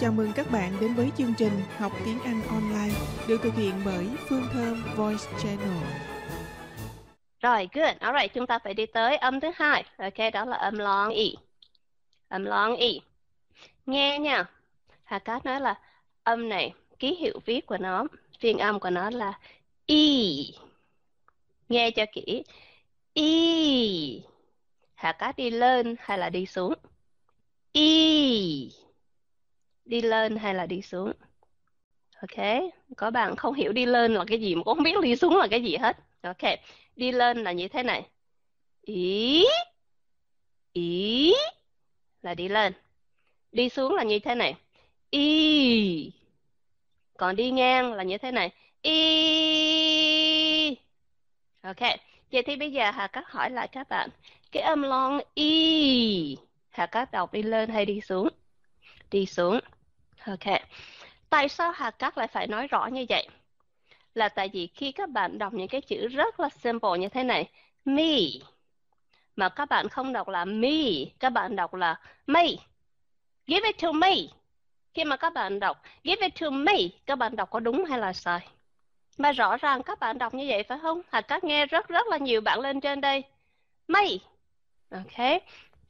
Chào mừng các bạn đến với chương trình Học tiếng Anh online được thực hiện bởi Phương Thơm Voice Channel. Rồi, good. Alright, chúng ta phải đi tới âm thứ hai. Ok, đó là âm long y. Âm long y. Nghe nha. Hà Cát nói là âm này, ký hiệu viết của nó, phiên âm của nó là y. Nghe cho kỹ. Y. Hà Cát đi lên hay là đi xuống? Y. Đi lên hay là đi xuống? Ok, có bạn không hiểu đi lên là cái gì mà cũng không biết đi xuống là cái gì hết. Ok, đi lên là như thế này. Ý. Ý. Là đi lên. Đi xuống là như thế này. Y. Còn đi ngang là như thế này. Y. Ok, vậy thì bây giờ Hà các hỏi lại các bạn. Cái âm long Y. Hà các đọc đi lên hay đi xuống? Đi xuống. Ok. Tại sao Hà Cát lại phải nói rõ như vậy? Là tại vì khi các bạn đọc những cái chữ rất là simple như thế này, me, mà các bạn không đọc là me, các bạn đọc là me. Give it to me. Khi mà các bạn đọc give it to me, các bạn đọc có đúng hay là sai? Mà rõ ràng các bạn đọc như vậy phải không? Hà Cát nghe rất rất là nhiều bạn lên trên đây. Me. Ok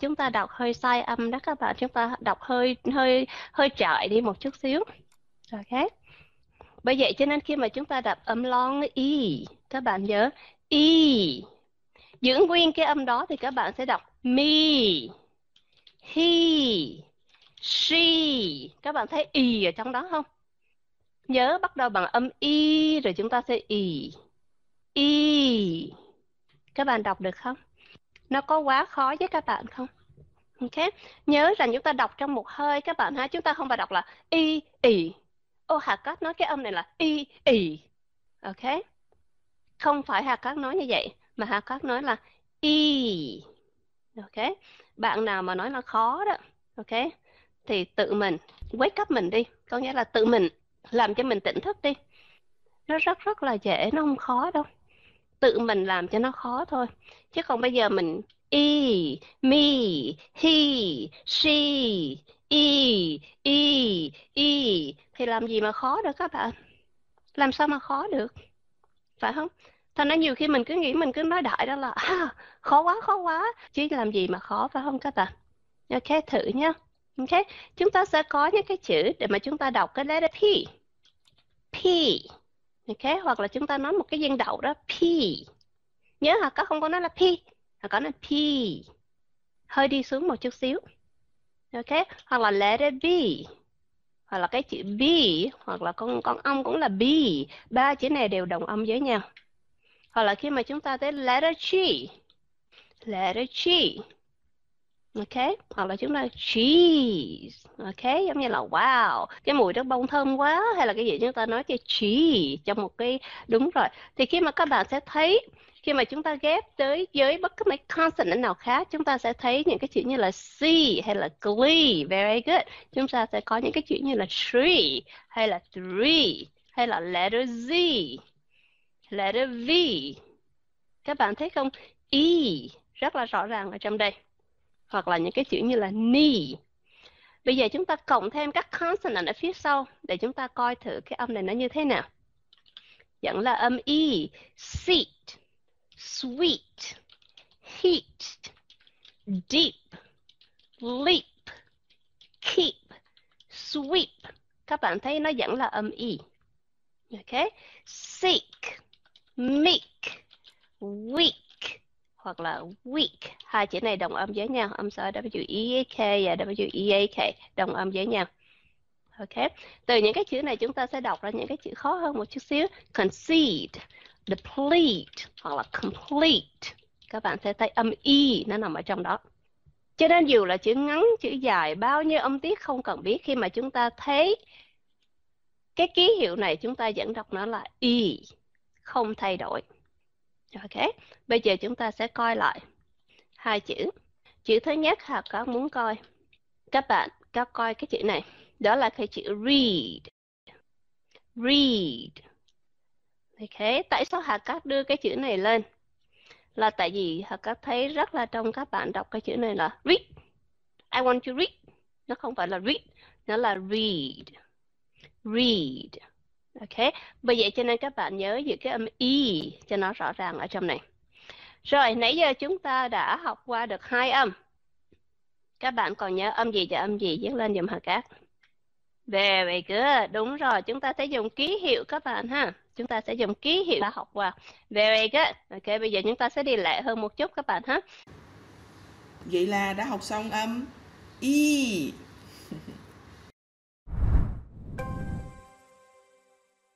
chúng ta đọc hơi sai âm đó các bạn. Chúng ta đọc hơi hơi hơi trại đi một chút xíu. Ok. Bởi vậy cho nên khi mà chúng ta đọc âm long y, các bạn nhớ, y. Giữ nguyên cái âm đó thì các bạn sẽ đọc me he she các bạn thấy y ở trong đó không? Nhớ bắt đầu bằng âm y rồi chúng ta sẽ y. Y. Các bạn đọc được không? Nó có quá khó với các bạn không? Ok. Nhớ rằng chúng ta đọc trong một hơi, các bạn ha. Chúng ta không phải đọc là y ì ô, hà cát nói cái âm này là y ì ok. Không phải hà cát nói như vậy, mà hà cát nói là y. Ok. Bạn nào mà nói là khó đó, ok. Thì tự mình, wake up mình đi. Có nghĩa là tự mình làm cho mình tỉnh thức đi. Nó rất rất là dễ, nó không khó đâu tự mình làm cho nó khó thôi. Chứ còn bây giờ mình e me he she e e e thì làm gì mà khó được các bạn? Làm sao mà khó được? Phải không? Thành ra nhiều khi mình cứ nghĩ mình cứ nói đại đó là à, khó quá khó quá. Chứ làm gì mà khó phải không các bạn? Ok thử nhá. Ok chúng ta sẽ có những cái chữ để mà chúng ta đọc cái letter p p ok hoặc là chúng ta nói một cái viên đậu đó, p. Nhớ hả có không có nói là p mà có là p. Hơi đi xuống một chút xíu. Ok, hoặc là letter b hoặc là cái chữ b hoặc là con con ong cũng là b ba chữ này đều đồng âm với nhau. Hoặc là khi mà chúng ta tới letter g letter g ok? Hoặc là chúng ta cheese. Ok? Giống như là, wow, cái mùi rất bông thơm quá. Hay là cái gì chúng ta nói cái cheese trong một cái, đúng rồi. Thì khi mà các bạn sẽ thấy, khi mà chúng ta ghép tới với bất cứ mấy consonant nào khác, chúng ta sẽ thấy những cái chữ như là C hay là glee, very good. Chúng ta sẽ có những cái chữ như là tree hay là three hay là letter Z, letter V. Các bạn thấy không? E rất là rõ ràng ở trong đây hoặc là những cái chữ như là knee bây giờ chúng ta cộng thêm các consonant ở phía sau để chúng ta coi thử cái âm này nó như thế nào vẫn là âm E seat sweet, heat, deep, leap, keep, sweep. Các bạn thấy nó vẫn là âm y. Ok. Seek, meek, weak hoặc là weak. Hai chữ này đồng âm với nhau. Âm sau W-E-A-K và W-E-A-K đồng âm với nhau. Ok. Từ những cái chữ này chúng ta sẽ đọc ra những cái chữ khó hơn một chút xíu. Concede, deplete hoặc là complete các bạn sẽ thấy âm y nó nằm ở trong đó cho nên dù là chữ ngắn chữ dài bao nhiêu âm tiết không cần biết khi mà chúng ta thấy cái ký hiệu này chúng ta vẫn đọc nó là y không thay đổi ok bây giờ chúng ta sẽ coi lại hai chữ. Chữ thứ nhất hà có muốn coi? Các bạn có coi cái chữ này. Đó là cái chữ read. Read. Ok, tại sao Hà Cát đưa cái chữ này lên? Là tại vì Hà Cát thấy rất là trong các bạn đọc cái chữ này là read. I want to read. nó không phải là read nó là read. Read ok bởi vậy cho nên các bạn nhớ giữ cái âm y cho nó rõ ràng ở trong này rồi nãy giờ chúng ta đã học qua được hai âm các bạn còn nhớ âm gì và âm gì viết lên dùm hả các Very good. Đúng rồi, chúng ta sẽ dùng ký hiệu các bạn ha. Chúng ta sẽ dùng ký hiệu đã học qua. Very good. Ok, bây giờ chúng ta sẽ đi lại hơn một chút các bạn ha. Vậy là đã học xong âm Y